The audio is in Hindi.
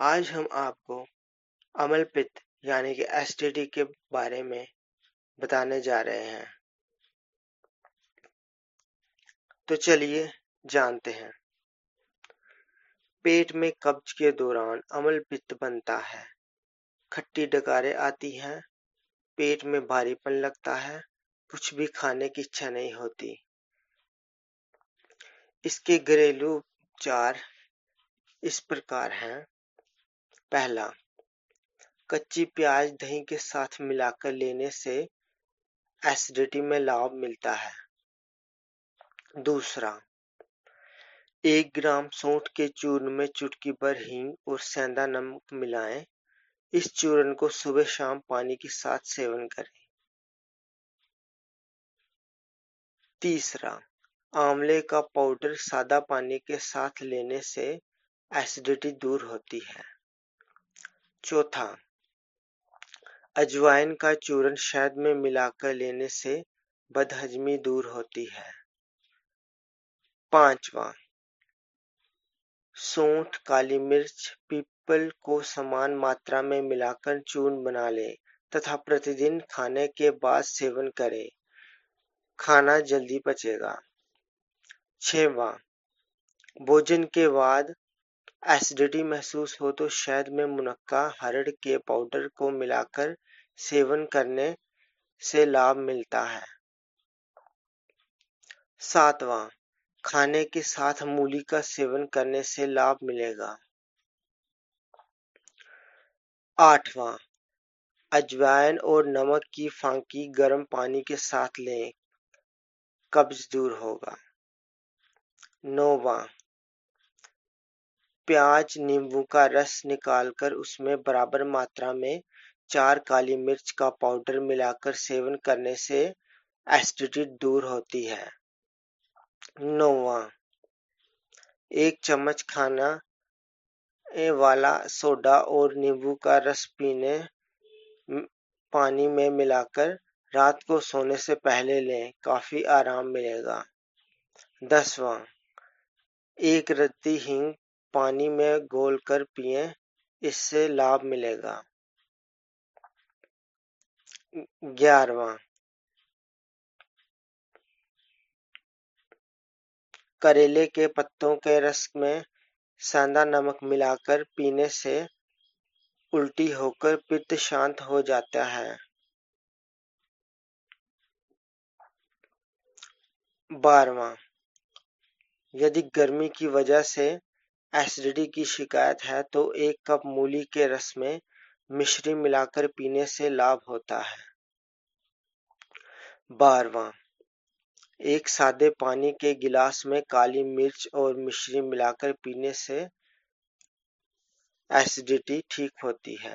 आज हम आपको अमल पित्त यानी कि एसिडिटी के बारे में बताने जा रहे हैं। तो चलिए जानते हैं। पेट में कब्ज के दौरान अमल पित्त बनता है। खट्टी डकारें आती हैं, पेट में भारीपन लगता है, कुछ भी खाने की इच्छा नहीं होती। इसके घरेलू उपचार इस प्रकार हैं। पहला, कच्ची प्याज दही के साथ मिलाकर लेने से एसिडिटी में लाभ मिलता है। दूसरा, एक ग्राम सौंठ के चूर्ण में चुटकी भर हींग और सेंधा नमक मिलाएँ। इस चूर्ण को सुबह शाम पानी के साथ सेवन करें। तीसरा, आंवले का पाउडर सादा पानी के साथ लेने से एसिडिटी दूर होती है। चौथा, अजवाइन का चूर्ण शहद में मिलाकर लेने से बदहजमी दूर होती है। पांचवा, सौंठ काली मिर्च पीपल को समान मात्रा में मिलाकर चूर्ण बना ले तथा प्रतिदिन खाने के बाद सेवन करें। खाना जल्दी पचेगा। छवा, भोजन के बाद एसिडिटी महसूस हो तो शहद में मुनक्का, हरड़ के पाउडर को मिलाकर सेवन करने से लाभ मिलता है। सातवां, खाने के साथ मूली का सेवन करने से लाभ मिलेगा। आठवां, अजवाइन और नमक की फांकी गर्म पानी के साथ लें, कब्ज दूर होगा। नौवा प्याज, नींबू का रस निकालकर उसमें बराबर मात्रा में चार काली मिर्च का पाउडर मिलाकर सेवन करने से एसिडिटी दूर होती है। नौवा, एक चम्मच खाना वाला सोडा और नींबू का रस पीने पानी में मिलाकर रात को सोने से पहले लें, काफ़ी आराम मिलेगा। दसवां, एक रत्ती हींग पानी में घोलकर पिए, इससे लाभ मिलेगा। ग्यारहवा। करेले के पत्तों के रस में सेंधा नमक मिलाकर पीने से उल्टी होकर पित्त शांत हो जाता है। बारवा यदि गर्मी की वजह से एसिडिटी की शिकायत है तो एक कप मूली के रस में मिश्री मिलाकर पीने से लाभ होता है। बारवा, एक सादे पानी के गिलास में काली मिर्च और मिश्री मिलाकर पीने से एसिडिटी ठीक होती है।